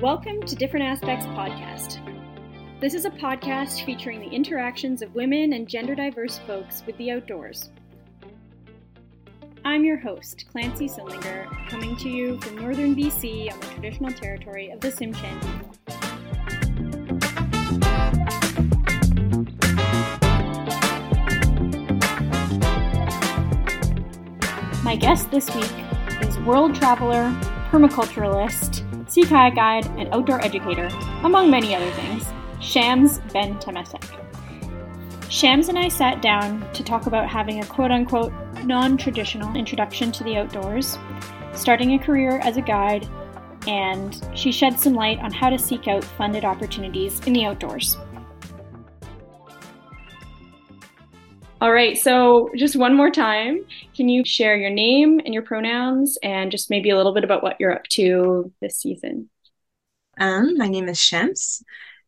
Welcome to Different Aspects Podcast. This is a podcast featuring the interactions of women and gender diverse folks with the outdoors. I'm your host, Clancy Sindlinger, coming to you from northern BC on the traditional territory of the people. My guest this week is world traveler, permaculturalist, sea kayak guide, and outdoor educator, among many other things, Shams Ben Temessek. Shams and I sat down to talk about having a quote unquote non traditional introduction to the outdoors, starting a career as a guide, and she shed some light on how to seek out funded opportunities in the outdoors. All right, so just one more time, can you share your name and your pronouns and just maybe a little bit about what you're up to this season? Um, my name is Shams.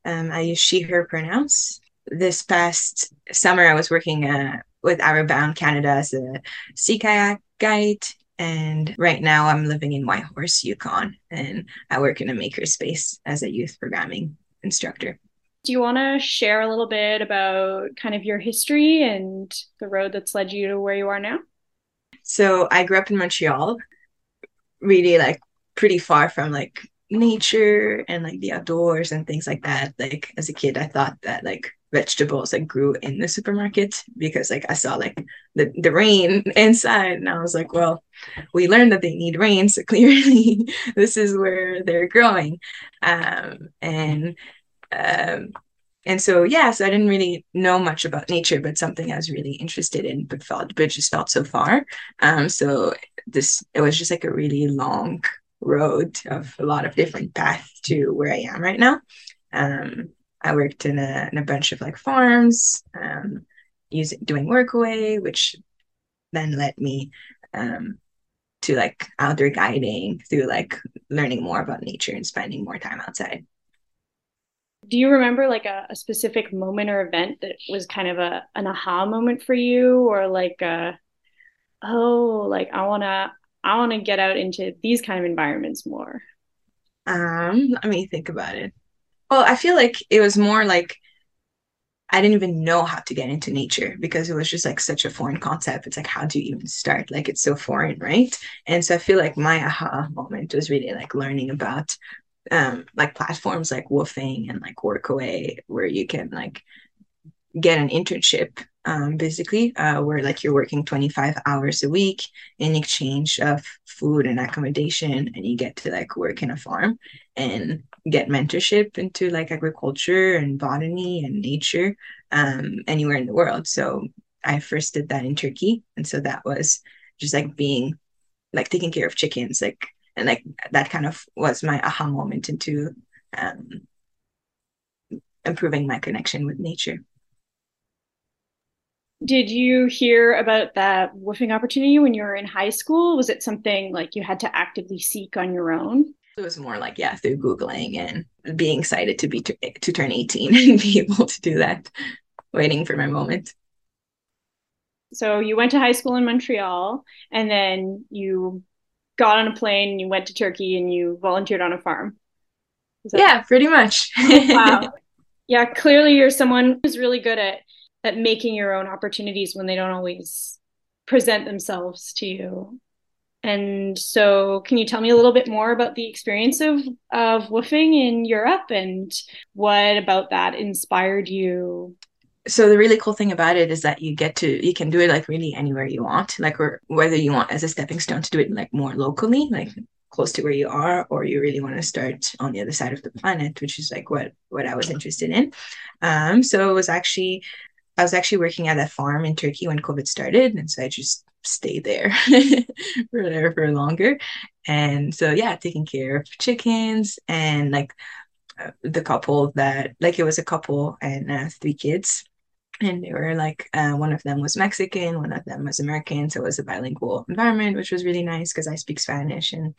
Um, I use she, her pronouns. This past summer, I was working uh, with Outward Bound Canada as a sea kayak guide. And right now, I'm living in Whitehorse, Yukon, and I work in a makerspace as a youth programming instructor. Do you want to share a little bit about kind of your history and the road that's led you to where you are now? So I grew up in Montreal, really like pretty far from like nature and like the outdoors and things like that. Like as a kid, I thought that like vegetables like grew in the supermarket because like I saw like the, the rain inside and I was like, well, we learned that they need rain, so clearly this is where they're growing. Um, and um, and so yeah, so I didn't really know much about nature, but something I was really interested in, but felt but just felt so far. Um, so this it was just like a really long road of a lot of different paths to where I am right now. Um, I worked in a in a bunch of like farms, um, using doing work away, which then led me um to like outdoor guiding through like learning more about nature and spending more time outside do you remember like a, a, specific moment or event that was kind of a an aha moment for you? Or like a, oh like i want to i want to get out into these kind of environments more? Um let me think about it. Well i feel like it was more like i didn't even know how to get into nature because it was just like such a foreign concept. It's like how do you even start? Like it's so foreign right? And so i feel like my aha moment was really like learning about um like platforms like woofing and like workaway where you can like get an internship um basically uh where like you're working 25 hours a week in exchange of food and accommodation and you get to like work in a farm and get mentorship into like agriculture and botany and nature um anywhere in the world. So i first did that in turkey. And so that was just like being like taking care of chickens like and like that kind of was my aha moment into um, improving my connection with nature. Did you hear about that woofing opportunity when you were in high school? Was it something like you had to actively seek on your own? It was more like yeah through googling and being excited to be to, to turn 18 and be able to do that waiting for my moment. So you went to high school in montreal and then you got on a plane and you went to Turkey and you volunteered on a farm. Yeah, pretty much. wow. Yeah, clearly you're someone who's really good at at making your own opportunities when they don't always present themselves to you. And so, can you tell me a little bit more about the experience of of woofing in Europe and what about that inspired you so the really cool thing about it is that you get to you can do it like really anywhere you want like or whether you want as a stepping stone to do it like more locally like close to where you are or you really want to start on the other side of the planet which is like what what i was interested in. Um so it was actually i was actually working at a farm in turkey when covid started and so i just stayed there for there for longer. And so yeah taking care of chickens and like uh, the couple that like it was a couple and uh, three kids and they were like uh, one of them was mexican one of them was american so it was a bilingual environment which was really nice because i speak spanish and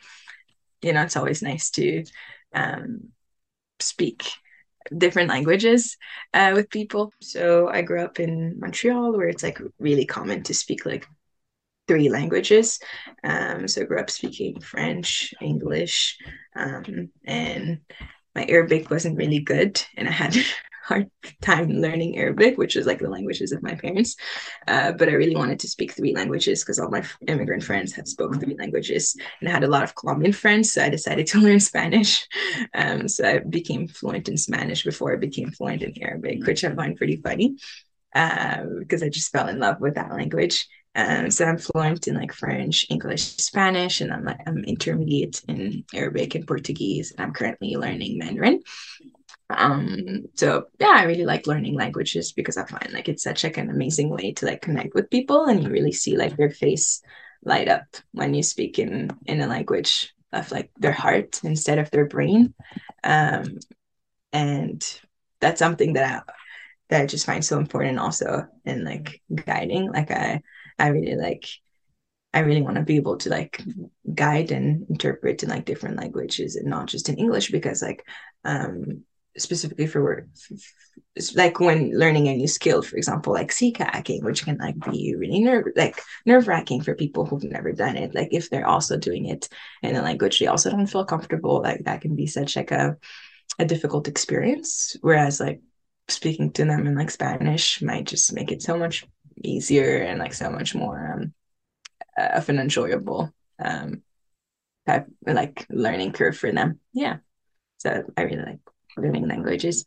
you know it's always nice to um, speak different languages uh, with people so i grew up in montreal where it's like really common to speak like three languages. Um, so I grew up speaking French, English, um, and my Arabic wasn't really good, and I had hard time learning Arabic, which is like the languages of my parents. Uh, but I really wanted to speak three languages because all my immigrant friends had spoke three languages, and I had a lot of Colombian friends, so I decided to learn Spanish. Um, so I became fluent in Spanish before I became fluent in Arabic, which I find pretty funny because um, I just fell in love with that language. Um, so I'm fluent in like French, English, Spanish, and I'm like I'm intermediate in Arabic and Portuguese, and I'm currently learning Mandarin. Um, so yeah, I really like learning languages because I find like it's such like an amazing way to like connect with people, and you really see like their face light up when you speak in in a language of like their heart instead of their brain. Um, and that's something that I that I just find so important also in like guiding. Like I I really like I really want to be able to like guide and interpret in like different languages and not just in English because like um specifically for work like when learning a new skill for example like sea kayaking which can like be really nerve like nerve wracking for people who've never done it like if they're also doing it in a language they also don't feel comfortable like that can be such like a a difficult experience whereas like speaking to them in like spanish might just make it so much easier and like so much more um, of an enjoyable um type like learning curve for them. Yeah. So I really like learning languages.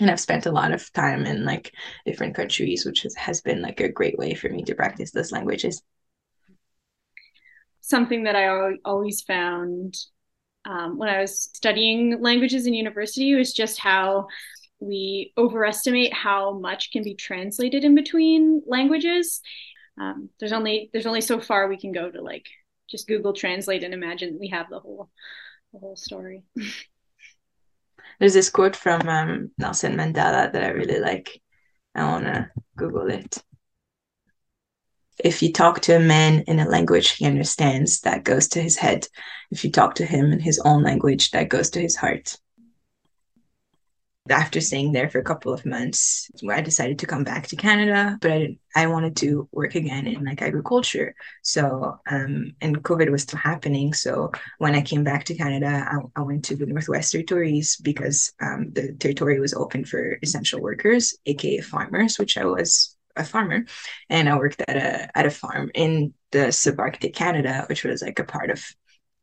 And I've spent a lot of time in like different countries, which has, has been like a great way for me to practice those languages. Something that I always found um, when I was studying languages in university was just how we overestimate how much can be translated in between languages. Um, there's only there's only so far we can go to like just Google Translate and imagine we have the whole the whole story. There's this quote from um, Nelson Mandela that I really like. I wanna Google it. If you talk to a man in a language he understands, that goes to his head. If you talk to him in his own language, that goes to his heart after staying there for a couple of months i decided to come back to canada but i didn't i wanted to work again in like agriculture. So um and covid was still happening. So when i came back to canada i, I went to the northwest territories because um, the territory was open for essential workers aka farmers which i was a farmer. And i worked at a at a farm in the subarctic canada which was like a part of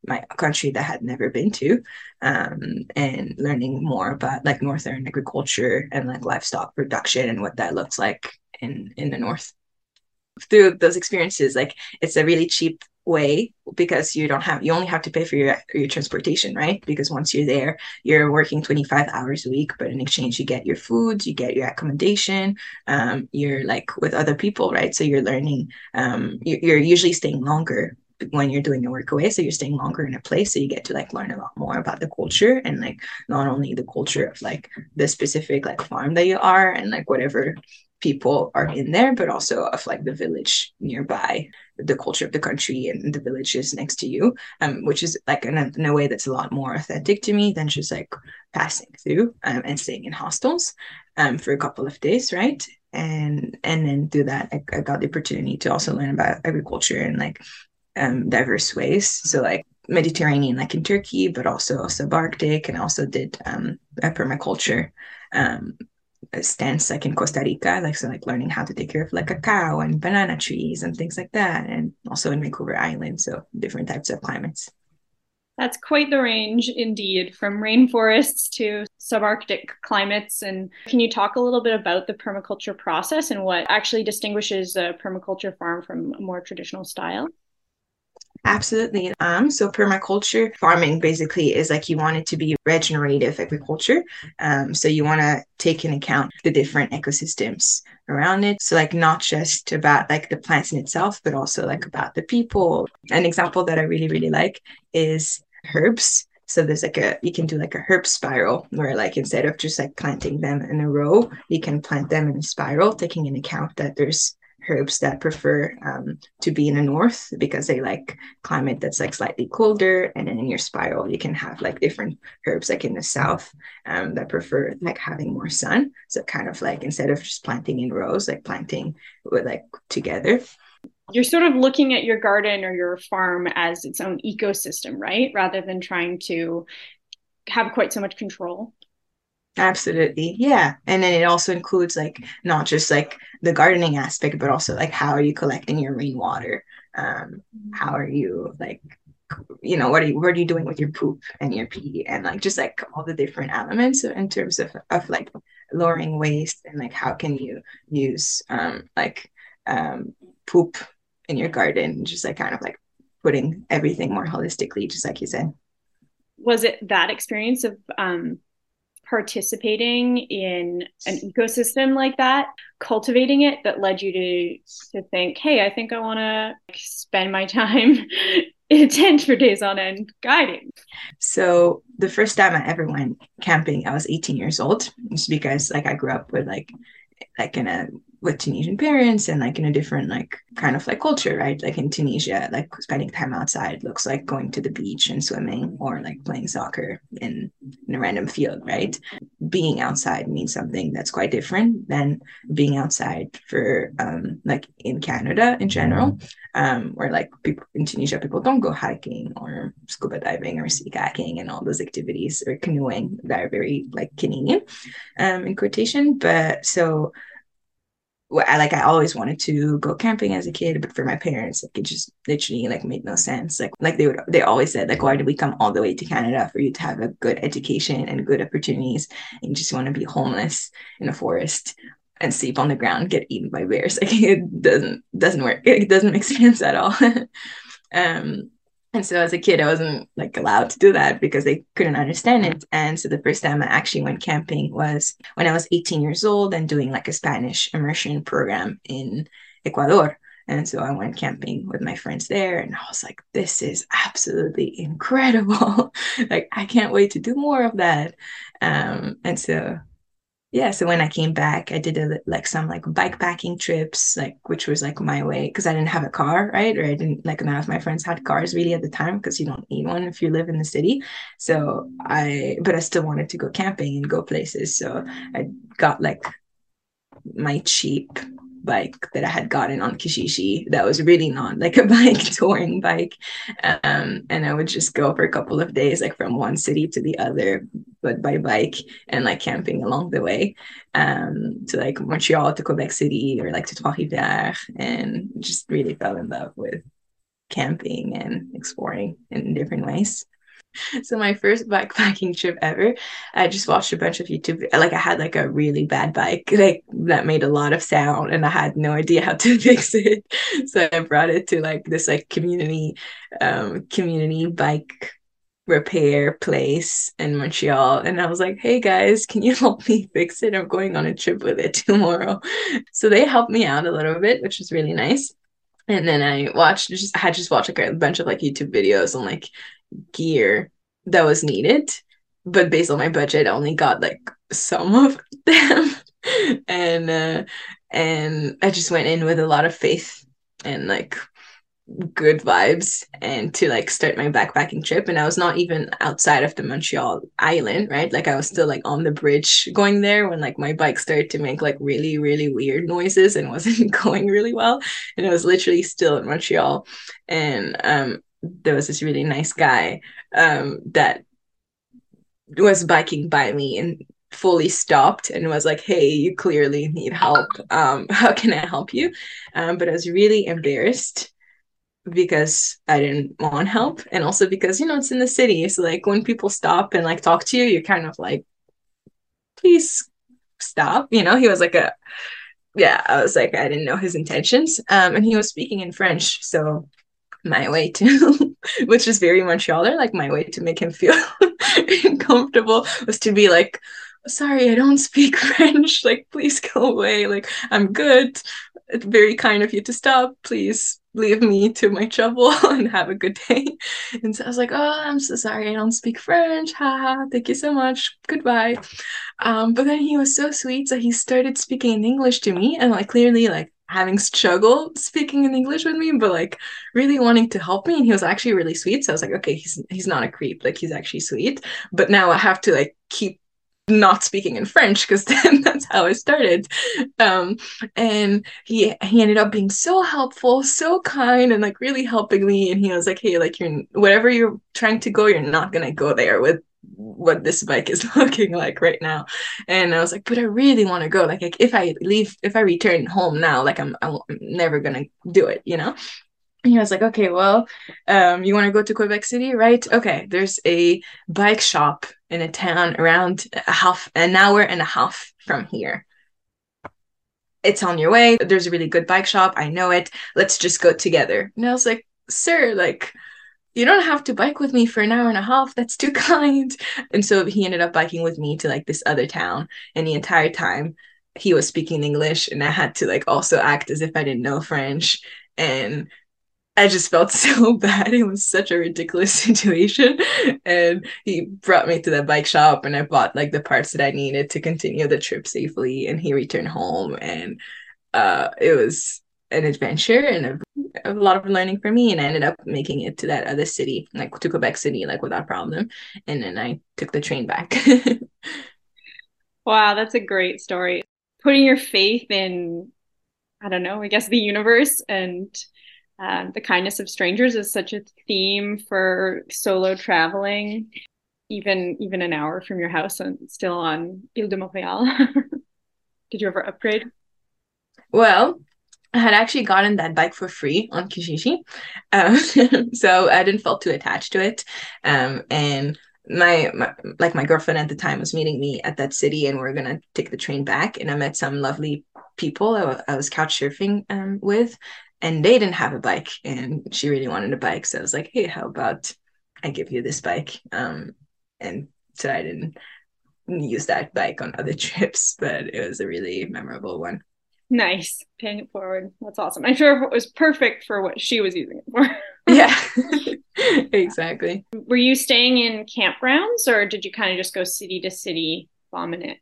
my country that had never been to um, and learning more about like northern agriculture and like livestock production and what that looks like in in the north. Through those experiences like it's a really cheap way because you don't have you only have to pay for your your transportation right? Because once you're there you're working 25 hours a week but in exchange you get your food you get your accommodation um, you're like with other people right? So you're learning um, you're usually staying longer when you're doing your work away so you're staying longer in a place so you get to like learn a lot more about the culture and like not only the culture of like the specific like farm that you are and like whatever people are in there but also of like the village nearby the culture of the country and the villages next to you um which is like in a, in a way that's a lot more authentic to me than just like passing through um, and staying in hostels um for a couple of days right? And and then through that I, I got the opportunity to also learn about agriculture and like um, diverse ways. So like Mediterranean, like in Turkey, but also subarctic, and also did um, a permaculture um, stance like in Costa Rica, like so like learning how to take care of like cacao and banana trees and things like that, and also in Vancouver Island, so different types of climates. That's quite the range indeed, from rainforests to subarctic climates. And can you talk a little bit about the permaculture process and what actually distinguishes a permaculture farm from a more traditional style? Absolutely. Um, so permaculture farming basically is like you want it to be regenerative agriculture. Um, so you want to take in account the different ecosystems around it. So like not just about like the plants in itself, but also like about the people. An example that I really, really like is herbs. So there's like a you can do like a herb spiral where like instead of just like planting them in a row, you can plant them in a spiral, taking in account that there's herbs that prefer um, to be in the north because they like climate that's like slightly colder and then in your spiral you can have like different herbs like in the south um, that prefer like having more sun so kind of like instead of just planting in rows like planting with like together You're sort of looking at your garden or your farm as its own ecosystem, right? Rather than trying to have quite so much control. Absolutely. Yeah. And then it also includes like not just like the gardening aspect, but also like how are you collecting your rainwater? Um, how are you like you know what are you what are you doing with your poop and your pee and like just like all the different elements in terms of of like lowering waste and like how can you use um like um poop in your garden just like kind of like putting everything more holistically just like you said was it that experience of um participating in an ecosystem like that, cultivating it that led you to to think, hey, I think I want to spend my time in a tent for days on end guiding. So the first time I ever went camping, I was 18 years old. Just because like I grew up with like like in a with Tunisian parents and like in a different like kind of like culture, right? Like in Tunisia, like spending time outside looks like going to the beach and swimming or like playing soccer in, in a random field, right? Being outside means something that's quite different than being outside for um like in Canada in general, um, where like people in Tunisia people don't go hiking or scuba diving or sea kayaking and all those activities or canoeing that are very like Canadian um in quotation. But so I like I always wanted to go camping as a kid, but for my parents, like it just literally like made no sense. Like like they would they always said like why did we come all the way to Canada for you to have a good education and good opportunities and you just want to be homeless in a forest and sleep on the ground, get eaten by bears. Like it doesn't doesn't work. It doesn't make sense at all. um and so as a kid, I wasn't like allowed to do that because they couldn't understand it. And so the first time I actually went camping was when I was 18 years old and doing like a Spanish immersion program in Ecuador. And so I went camping with my friends there and I was like, this is absolutely incredible. like, I can't wait to do more of that. Um, and so yeah so when i came back i did a, like some like bike packing trips like which was like my way because i didn't have a car right? Or i didn't like none of my friends had cars really at the time because you don't need one if you live in the city. So i but i still wanted to go camping and go places. So i got like my cheap bike that I had gotten on Kijiji that was really not like a bike touring bike. Um, and I would just go for a couple of days, like from one city to the other, but by bike and like camping along the way um, to like Montreal to Quebec City or like to Trois-Rivières and just really fell in love with camping and exploring in different ways. so my first backpacking trip ever i just watched a bunch of youtube like i had like a really bad bike like that made a lot of sound and i had no idea how to fix it so i brought it to like this like community um community bike repair place in Montreal. And I was like, hey guys, can you help me fix it? I'm going on a trip with it tomorrow. So they helped me out a little bit, which was really nice. And then I watched just I had just watched like a bunch of like YouTube videos on like gear that was needed but based on my budget i only got like some of them. And uh and i just went in with a lot of faith and like good vibes and to like start my backpacking trip. And i was not even outside of the montreal island right? Like i was still like on the bridge going there when like my bike started to make like really really weird noises and wasn't going really well. And I was literally still in montreal. And um there was this really nice guy um, that was biking by me and fully stopped and was like, "Hey, you clearly need help. Um, how can I help you?" Um, but I was really embarrassed because I didn't want help, and also because you know it's in the city, so like when people stop and like talk to you, you're kind of like, "Please stop." You know, he was like a yeah, I was like, I didn't know his intentions. Um, and he was speaking in French, so my way to which is very Montrealer, like my way to make him feel comfortable was to be like, sorry, I don't speak French. Like, please go away. Like, I'm good. It's very kind of you to stop. Please leave me to my trouble and have a good day. And so I was like, oh, I'm so sorry. I don't speak French. Ha, thank you so much. Goodbye. Um, but then he was so sweet. So he started speaking in English to me and like clearly like having struggled speaking in English with me, but like really wanting to help me. And he was actually really sweet. So I was like, okay, he's he's not a creep, like he's actually sweet. But now I have to like keep not speaking in French because then that's how I started. Um, and he he ended up being so helpful, so kind, and like really helping me. And he was like, "Hey, like you're whatever you're trying to go, you're not gonna go there with what this bike is looking like right now." And I was like, "But I really want to go. Like, like if I leave, if I return home now, like I'm I'm never gonna do it, you know." And he was like, okay, well, um, you want to go to Quebec City, right? Okay, there's a bike shop in a town around a half an hour and a half from here. It's on your way. There's a really good bike shop. I know it. Let's just go together. And I was like, sir, like, you don't have to bike with me for an hour and a half. That's too kind. And so he ended up biking with me to like this other town. And the entire time he was speaking English, and I had to like also act as if I didn't know French. And I just felt so bad. It was such a ridiculous situation. And he brought me to the bike shop and I bought like the parts that I needed to continue the trip safely. And he returned home and uh, it was an adventure and a, a, lot of learning for me. And I ended up making it to that other city, like to Quebec City, like without problem. And then I took the train back. wow, that's a great story. Putting your faith in, I don't know, I guess the universe and um, the kindness of strangers is such a theme for solo traveling, even even an hour from your house and still on Ile de Montréal. Did you ever upgrade? Well, I had actually gotten that bike for free on Kijiji, um, so I didn't feel too attached to it. Um, and my, my, like my girlfriend at the time was meeting me at that city, and we are gonna take the train back. And I met some lovely people I, I was couch surfing um, with, and they didn't have a bike and she really wanted a bike so i was like hey how about i give you this bike um and so i didn't use that bike on other trips but it was a really memorable one nice paying it forward that's awesome i'm sure it was perfect for what she was using it for yeah exactly were you staying in campgrounds or did you kind of just go city to city bombing it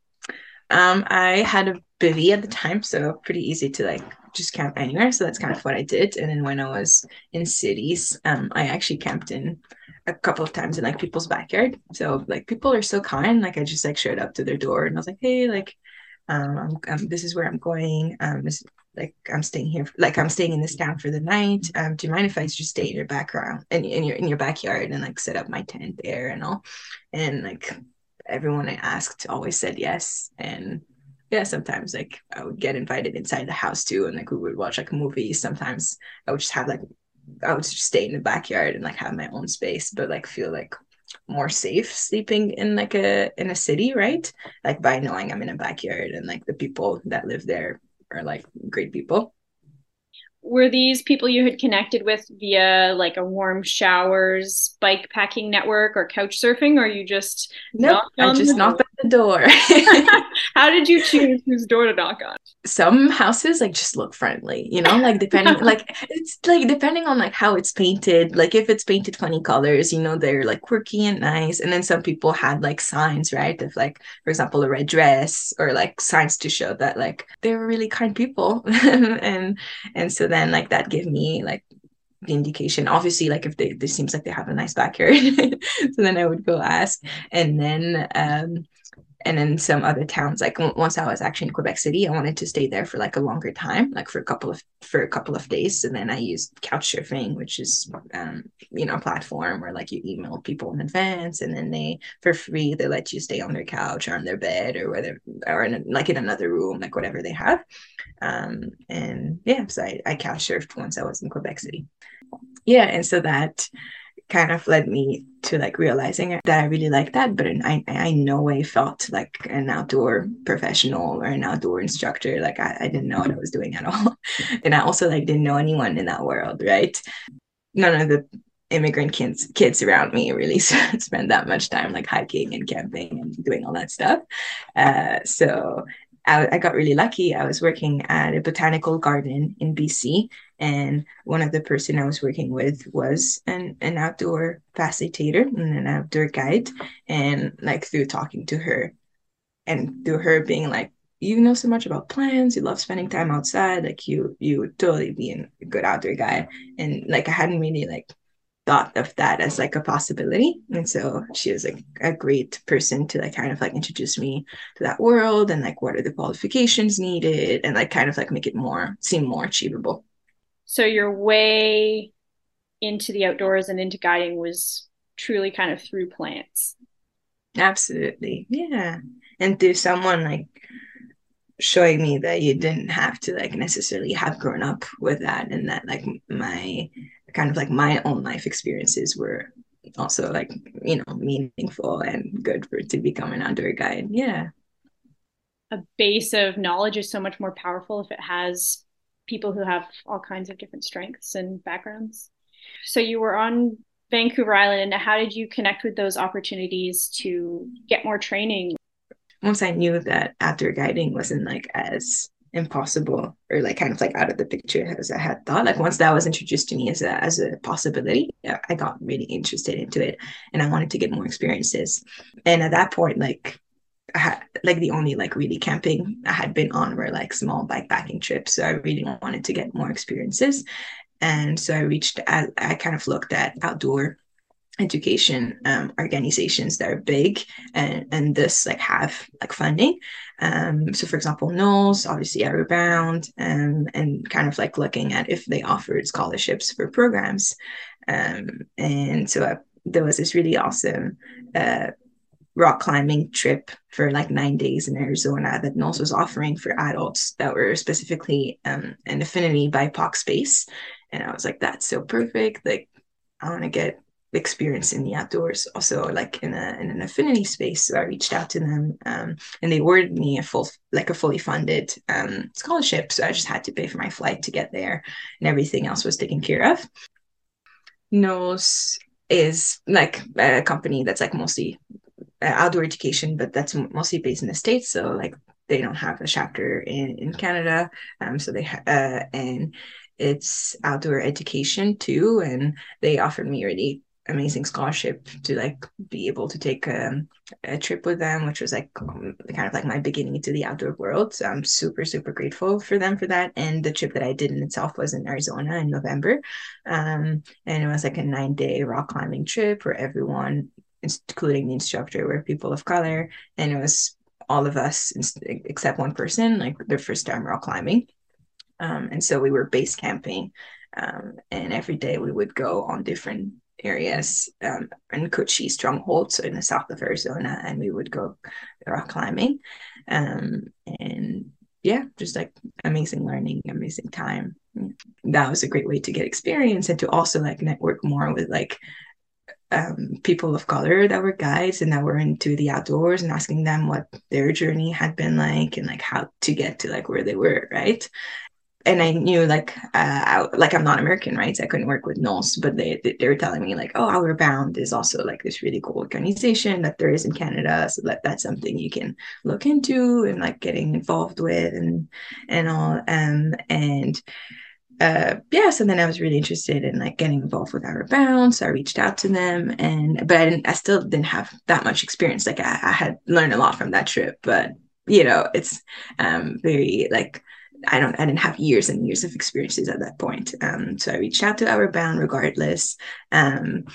um i had a bivy at the time so pretty easy to like just camp anywhere. So that's kind of what I did. And then when I was in cities, um, I actually camped in a couple of times in like people's backyard. So like people are so kind. Like I just like showed up to their door and I was like, hey, like, um, I'm, um, this is where I'm going. Um, this, like I'm staying here, like I'm staying in this town for the night. Um, do you mind if I just stay in your background and in, in your in your backyard and like set up my tent there and all? And like everyone I asked always said yes. And yeah, sometimes like I would get invited inside the house too, and like we would watch like a movie. Sometimes I would just have like I would just stay in the backyard and like have my own space, but like feel like more safe sleeping in like a in a city, right? Like by knowing I'm in a backyard and like the people that live there are like great people were these people you had connected with via like a warm showers bike packing network or couch surfing or you just nope, I just knocked on the door. How did you choose whose door to knock on? Some houses like just look friendly, you know, like depending like it's like depending on like how it's painted. Like if it's painted funny colors, you know, they're like quirky and nice. And then some people had like signs, right? Of like, for example, a red dress or like signs to show that like they were really kind people. and and so then like that give me like the indication. Obviously like if they this seems like they have a nice backyard so then i would go ask. And then um and in some other towns like once i was actually in quebec city i wanted to stay there for like a longer time like for a couple of for a couple of days. And then i used couch surfing which is um you know a platform where like you email people in advance and then they for free they let you stay on their couch or on their bed or whether or in like in another room like whatever they have. Um and yeah so i, I couch surfed once i was in quebec city. Yeah and so that kind of led me to like realizing that I really like that, but I I know I felt like an outdoor professional or an outdoor instructor. Like I, I didn't know what I was doing at all. and I also like didn't know anyone in that world, right? None of the immigrant kids kids around me really spend that much time like hiking and camping and doing all that stuff. Uh, so I, I got really lucky. I was working at a botanical garden in BC, and one of the person I was working with was an, an outdoor facilitator and an outdoor guide. And like through talking to her and through her being like, you know so much about plants, you love spending time outside, like you you would totally be a good outdoor guy. And like I hadn't really like thought of that as like a possibility. And so she was like a great person to like kind of like introduce me to that world and like what are the qualifications needed and like kind of like make it more seem more achievable. So your way into the outdoors and into guiding was truly kind of through plants. Absolutely. Yeah. And through someone like showing me that you didn't have to like necessarily have grown up with that and that like my kind of like my own life experiences were also like you know meaningful and good for to become an outdoor guide. Yeah. A base of knowledge is so much more powerful if it has people who have all kinds of different strengths and backgrounds. So you were on vancouver island and how did you connect with those opportunities to get more training? Once I knew that outdoor guiding wasn't like as impossible or like kind of like out of the picture as I had thought. Like once that was introduced to me as a as a possibility, I got really interested into it and I wanted to get more experiences. And at that point, like I had like the only like really camping I had been on were like small bike packing trips. So I really wanted to get more experiences. And so I reached I, I kind of looked at outdoor education um, organizations that are big and and this like have like funding um so for example NOLS obviously outward bound um, and kind of like looking at if they offered scholarships for programs um and so I, there was this really awesome uh rock climbing trip for like nine days in Arizona that NOLS was offering for adults that were specifically um, an affinity BIPOC space. And I was like, that's so perfect. Like, I want to get experience in the outdoors also like in a in an affinity space so i reached out to them um, and they awarded me a full like a fully funded um, scholarship so i just had to pay for my flight to get there and everything else was taken care of. NOLS is like a company that's like mostly uh, outdoor education but that's mostly based in the states so like they don't have a chapter in in canada um so they ha- uh, and it's outdoor education too and they offered me really amazing scholarship to like be able to take a trip with them which was like um, kind of like my beginning into the outdoor world. So i'm super super grateful for them for that. And the trip that i did in itself was in arizona in november. Um, and it was like a nine day rock climbing trip where everyone including the instructor were people of color. And it was all of us except one person like their first time rock climbing. Um, and so we were base camping um, and every day we would go on different areas um, Cochise Stronghold, so in the south of Arizona, and we would go rock climbing. Um, and yeah, just like amazing learning, amazing time. That was a great way to get experience and to also like network more with like um, people of color that were guides and that were into the outdoors and asking them what their journey had been like and like how to get to like where they were, right? And I knew like uh, I, like I'm not American, right? So I couldn't work with NOLS, but they they were telling me like, oh, Outward Bound is also like this really cool organization that there is in Canada, so that that's something you can look into and like getting involved with and and all um and uh yeah so then i was really interested in like getting involved with Outward Bound so i reached out to them and but i, didn't I still didn't have that much experience like I, I had learned a lot from that trip but you know it's um very like I don't I didn't have years and years of experiences at that point. Um, so I reached out to Outward Bound regardless. Um,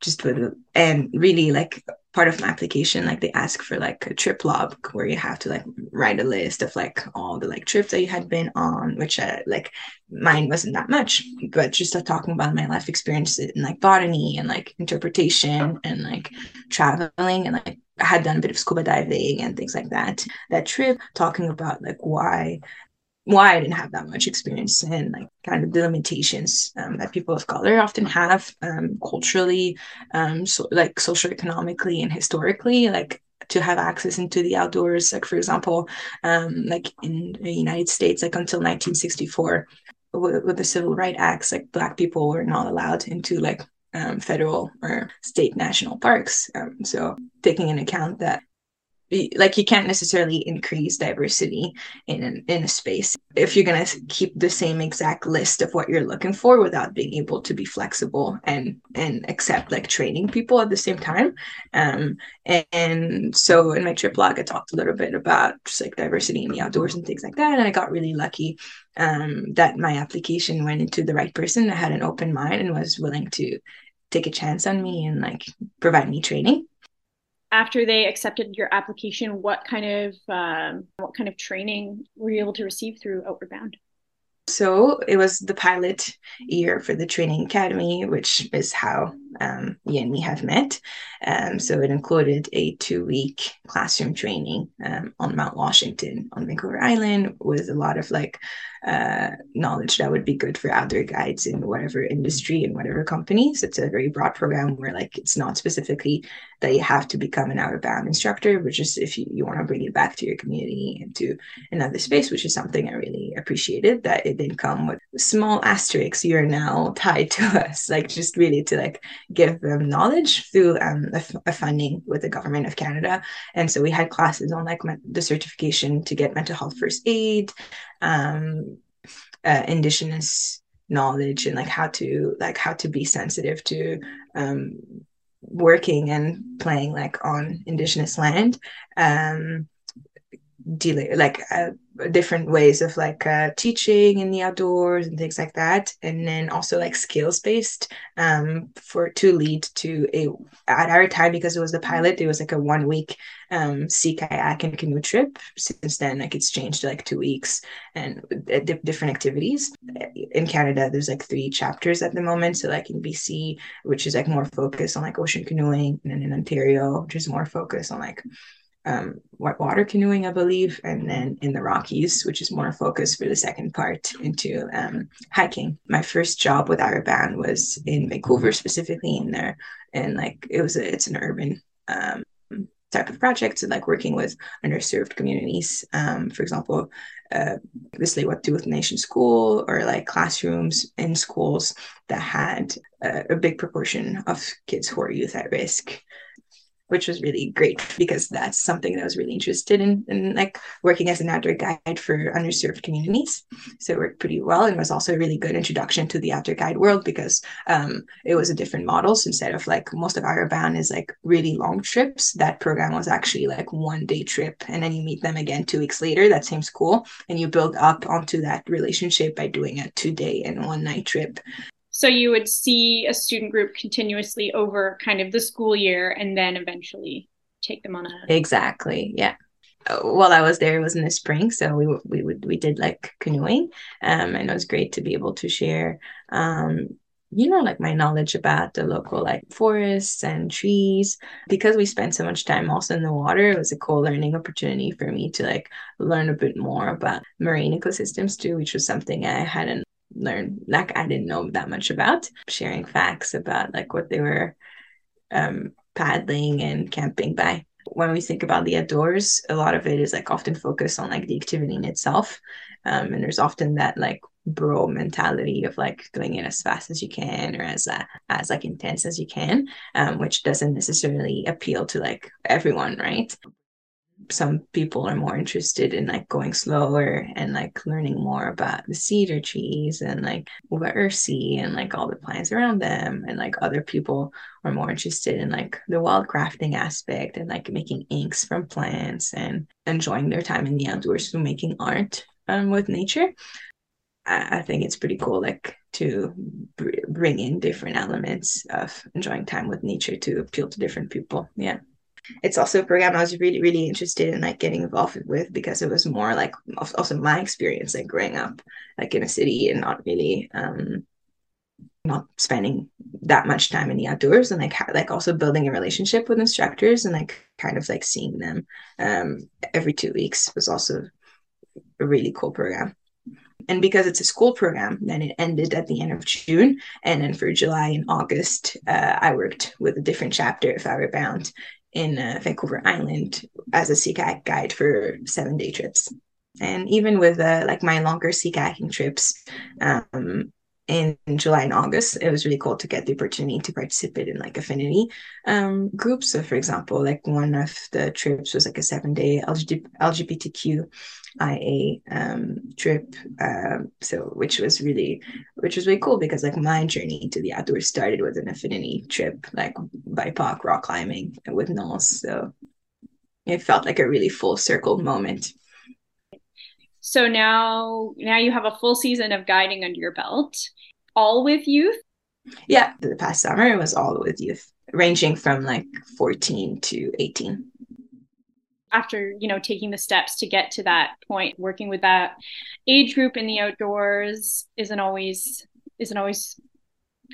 just with and really like part of my application, like they ask for like a trip log where you have to like write a list of like all the like trips that you had been on, which uh, like mine wasn't that much, but just uh, talking about my life experiences in like botany and like interpretation and like traveling and like I had done a bit of scuba diving and things like that. That trip talking about like why why I didn't have that much experience and like kind of the limitations um, that people of color often have um, culturally, um, so like socioeconomically and historically, like to have access into the outdoors. Like for example, um, like in the United States, like until 1964, with, with the Civil Rights Acts, like Black people were not allowed into like um, federal or state national parks. Um, so taking into account that like you can't necessarily increase diversity in an, in a space if you're going to keep the same exact list of what you're looking for without being able to be flexible and and accept like training people at the same time. Um and, and so in my trip log i talked a little bit about just like diversity in the outdoors and things like that and i got really lucky um that my application went into the right person that had an open mind and was willing to take a chance on me and like provide me training after they accepted your application what kind of um, what kind of training were you able to receive through outward bound so it was the pilot year for the training academy, which is how um, you and me have met. Um, so it included a two week classroom training um, on Mount Washington on Vancouver Island with a lot of like uh, knowledge that would be good for outdoor guides in whatever industry and whatever companies. It's a very broad program where like it's not specifically that you have to become an Outward Bound instructor, which is if you, you want to bring it back to your community and to another space, which is something I really appreciated that it didn't come with small asterisks. You're now tied to us, like just really to like give them knowledge through um, a, a funding with the government of Canada. And so we had classes on like the certification to get mental health first aid, um, uh, indigenous knowledge and like how to like how to be sensitive to um, working and playing like on indigenous land um dealing like uh, different ways of like uh, teaching in the outdoors and things like that. And then also like skills based um for to lead to a at our time because it was the pilot it was like a one week um sea kayak and canoe trip. Since then like it's changed to like two weeks and uh, different activities. In canada there's like three chapters at the moment. So like in bc which is like more focused on like ocean canoeing and then in ontario which is more focused on like um, whitewater canoeing, I believe, and then in the Rockies, which is more focused for the second part into um, hiking. My first job with Bound was in Vancouver, specifically in there, and like it was a, it's an urban um, type of project, so like working with underserved communities. Um, for example, uh, this Tsleil-Waututh with Nation School or like classrooms in schools that had a big proportion of kids who are youth at risk which was really great because that's something that I was really interested in, in like working as an outdoor guide for underserved communities. So it worked pretty well and was also a really good introduction to the outdoor guide world because um, it was a different model. So instead of like most of Bound is like really long trips, that program was actually like one day trip. And then you meet them again two weeks later, that same school, and you build up onto that relationship by doing a two day and one night trip. So you would see a student group continuously over kind of the school year and then eventually take them on a Exactly. Yeah. Uh, while I was there, it was in the spring, so we we would we did like canoeing, um, and it was great to be able to share, um, you know, like my knowledge about the local like forests and trees. Because we spent so much time also in the water, it was a cool learning opportunity for me to like learn a bit more about marine ecosystems too, which was something I hadn't learn like I didn't know that much about sharing facts about like what they were um, paddling and camping by. When we think about the outdoors, a lot of it is like often focused on like the activity in itself. Um, and there's often that like bro mentality of like doing it as fast as you can or as uh, as like intense as you can, um, which doesn't necessarily appeal to like everyone, right? Some people are more interested in like going slower and like learning more about the cedar trees and like Ursi and like all the plants around them. And like other people are more interested in like the wild crafting aspect and like making inks from plants and enjoying their time in the outdoors through making art um, with nature. I, I think it's pretty cool like to br- bring in different elements of enjoying time with nature to appeal to different people. Yeah it's also a program I was really, really interested in like getting involved with because it was more like also my experience like growing up like in a city and not really um not spending that much time in the outdoors and like ha- like also building a relationship with instructors and like kind of like seeing them um every two weeks was also a really cool program. And because it's a school program then it ended at the end of june and then for july and august uh, i worked with a different chapter of Outward Bound in uh, Vancouver Island as a sea kayak guide for seven day trips. And even with uh, like my longer sea kayaking trips um, in July and August, it was really cool to get the opportunity to participate in like affinity um, groups. So, for example, like one of the trips was like a seven day LGBTQ IA um, trip. Um, so which was really which was really cool because like my journey to the outdoors started with an affinity trip, like BIPOC rock climbing with NOLS. So it felt like a really full circle moment. So now now you have a full season of guiding under your belt, all with youth. Yeah, the past summer it was all with youth, ranging from like 14 to 18 after you know taking the steps to get to that point working with that age group in the outdoors isn't always isn't always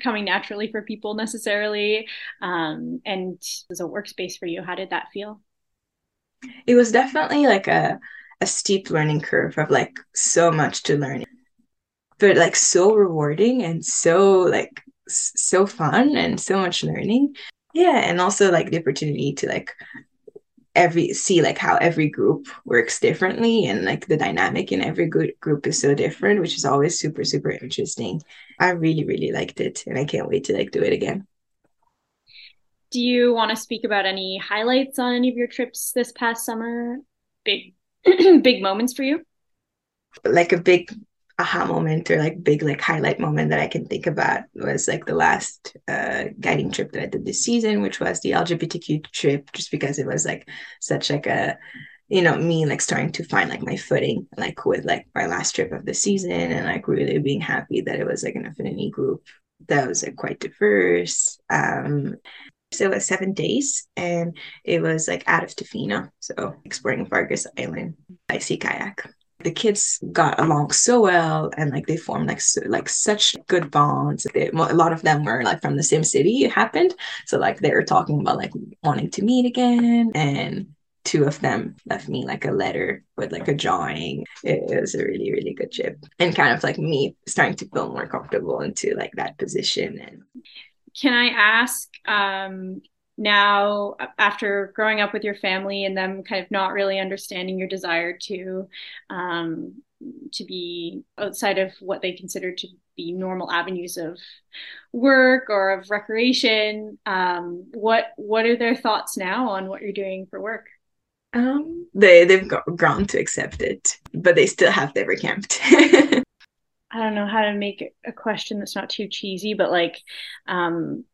coming naturally for people necessarily um, and as a workspace for you. How did that feel? It was definitely like a a steep learning curve of like so much to learn but like so rewarding and so like so fun and so much learning. Yeah and also like the opportunity to like every see like how every group works differently and like the dynamic in every good group is so different which is always super super interesting. I really really liked it and i can't wait to like do it again. Do you want to speak about any highlights on any of your trips this past summer? Big big moments for you? Like a big aha moment or like big like highlight moment that I can think about was like the last uh, guiding trip that I did this season, which was the LGBTQ trip, just because it was like such like a you know me like starting to find like my footing like with like my last trip of the season and like really being happy that it was like an affinity group that was like quite diverse. Um so it was seven days and it was like out of Tofino so exploring Vargas Island. By sea kayak the kids got along so well and like they formed like so, like such good bonds. They, a lot of them were like from the same city it happened. So like they were talking about like wanting to meet again. And two of them left me like a letter with like a drawing. It, was a really really good trip. And kind of like me starting to feel more comfortable into like that position. And can i ask um now after growing up with your family and them kind of not really understanding your desire to um, to be outside of what they consider to be normal avenues of work or of recreation um, what what are their thoughts now on what you're doing for work? Um, they they've got, grown to accept it but they still have never camped I don't know how to make a question that's not too cheesy, but like, um,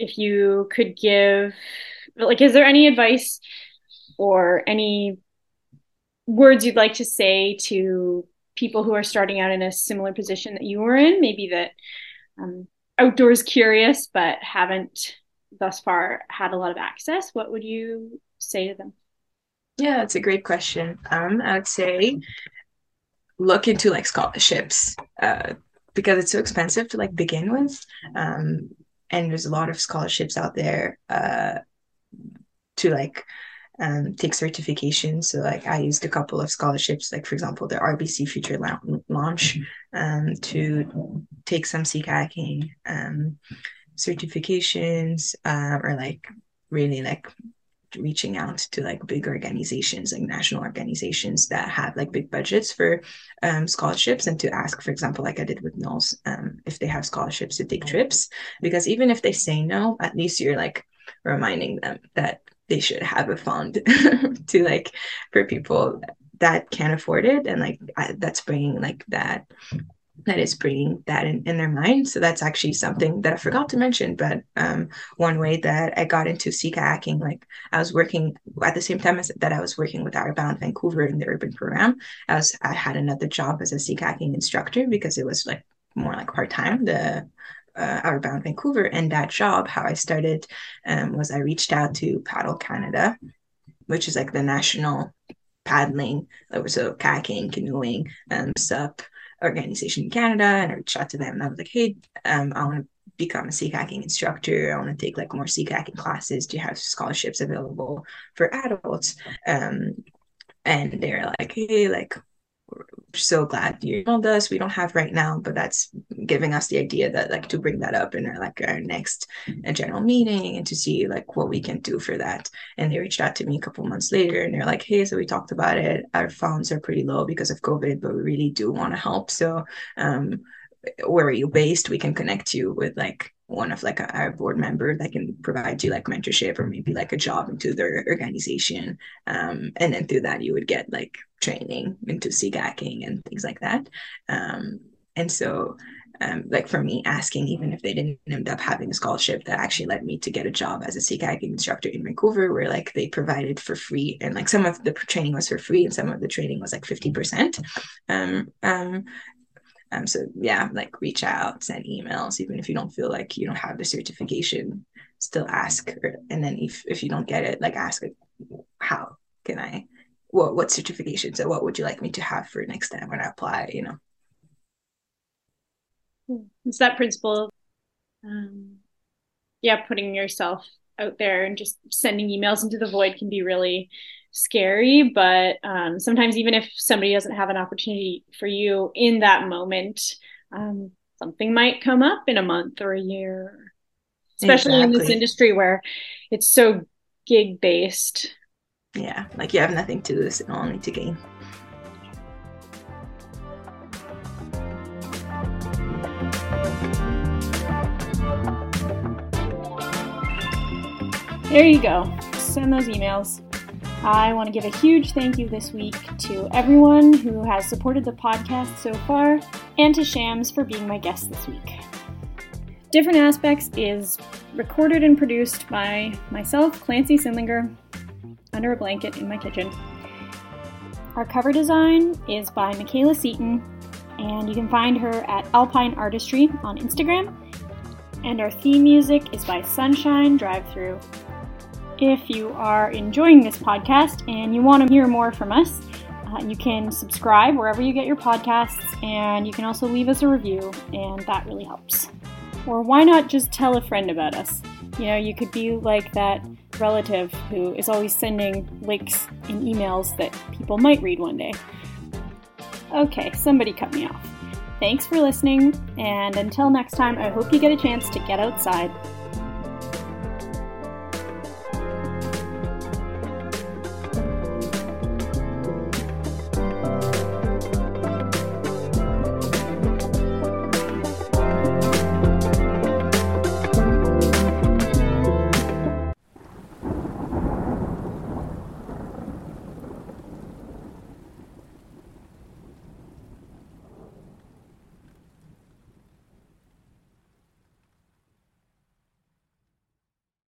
if you could give like is there any advice or any words you'd like to say to people who are starting out in a similar position that you were in? Maybe that um, outdoors curious but haven't thus far had a lot of access. What would you say to them? Yeah that's a great question. Um i would say look into like scholarships uh because it's so expensive to like begin with. Um and there's a lot of scholarships out there uh, to like um, take certifications. So like I used a couple of scholarships, like for example, the RBC Future Launch um, to take some sea kayaking um, certifications uh, or like really like reaching out to like big organizations like national organizations that have like big budgets for um, scholarships and to ask for example like i did with NOLS um, if they have scholarships to take trips. Because even if they say no at least you're like reminding them that they should have a fund to like for people that can't afford it. And like I, that's bringing like that that is bringing that in, in their mind. So that's actually something that I forgot to mention. But um, one way that I got into sea kayaking, like I was working at the same time as that I was working with Outward Bound Vancouver in the urban program. I I had another job as a sea kayaking instructor because it was like more like part time. The uh, Vancouver and that job, how I started um, was I reached out to Paddle Canada, which is like the national paddling, so kayaking, canoeing, um, SUP organization in Canada and I reached out to them and I was like, hey, um, I want to become a sea kayaking instructor. I want to take like more sea kayaking classes. Do you have scholarships available for adults? Um, and they're like, hey, like so glad you told us. We don't have right now, but that's giving us the idea that like to bring that up in our like our next uh, general meeting and to see like what we can do for that. And they reached out to me a couple months later and they're like, hey, so we talked about it. Our funds are pretty low because of COVID, but we really do want to help. So um where are you based? We can connect you with like one of like our board member that can provide you like mentorship or maybe like a job into their organization. Um, and then through that you would get like training into kayaking and things like that. Um, and so um, like for me asking even if they didn't end up having a scholarship that actually led me to get a job as a sea kayaking instructor in vancouver where like they provided for free and like some of the training was for free and some of the training was like 50% um, um, Um, so yeah, like reach out, send emails, even if you don't feel like you don't have the certification, still ask. And then if if you don't get it, like ask, like, how can I, what what certifications or what would you like me to have for next time when I apply? You know. It's that principle. Um, yeah, putting yourself out there and just sending emails into the void can be really scary but um, sometimes even if somebody doesn't have an opportunity for you in that moment um, something might come up in a month or a year. Especially exactly. in this industry where it's so gig based yeah like you have nothing to lose and only to gain. There you go. Send those emails I want to give a huge thank you this week to everyone who has supported the podcast so far, and to Shams for being my guest this week. Different Aspects is recorded and produced by myself, Clancy Sindlinger, under a blanket in my kitchen. Our cover design is by Michaela Seaton, and you can find her at Alpine Artistry on Instagram. And our theme music is by Sunshine Drive Through if you are enjoying this podcast and you want to hear more from us, uh, you can subscribe wherever you get your podcasts, and you can also leave us a review, and that really helps. Or why not just tell a friend about us? You know, you could be like that relative who is always sending links in emails that people might read one day. Okay, somebody cut me off. Thanks for listening, and until next time, I hope you get a chance to get outside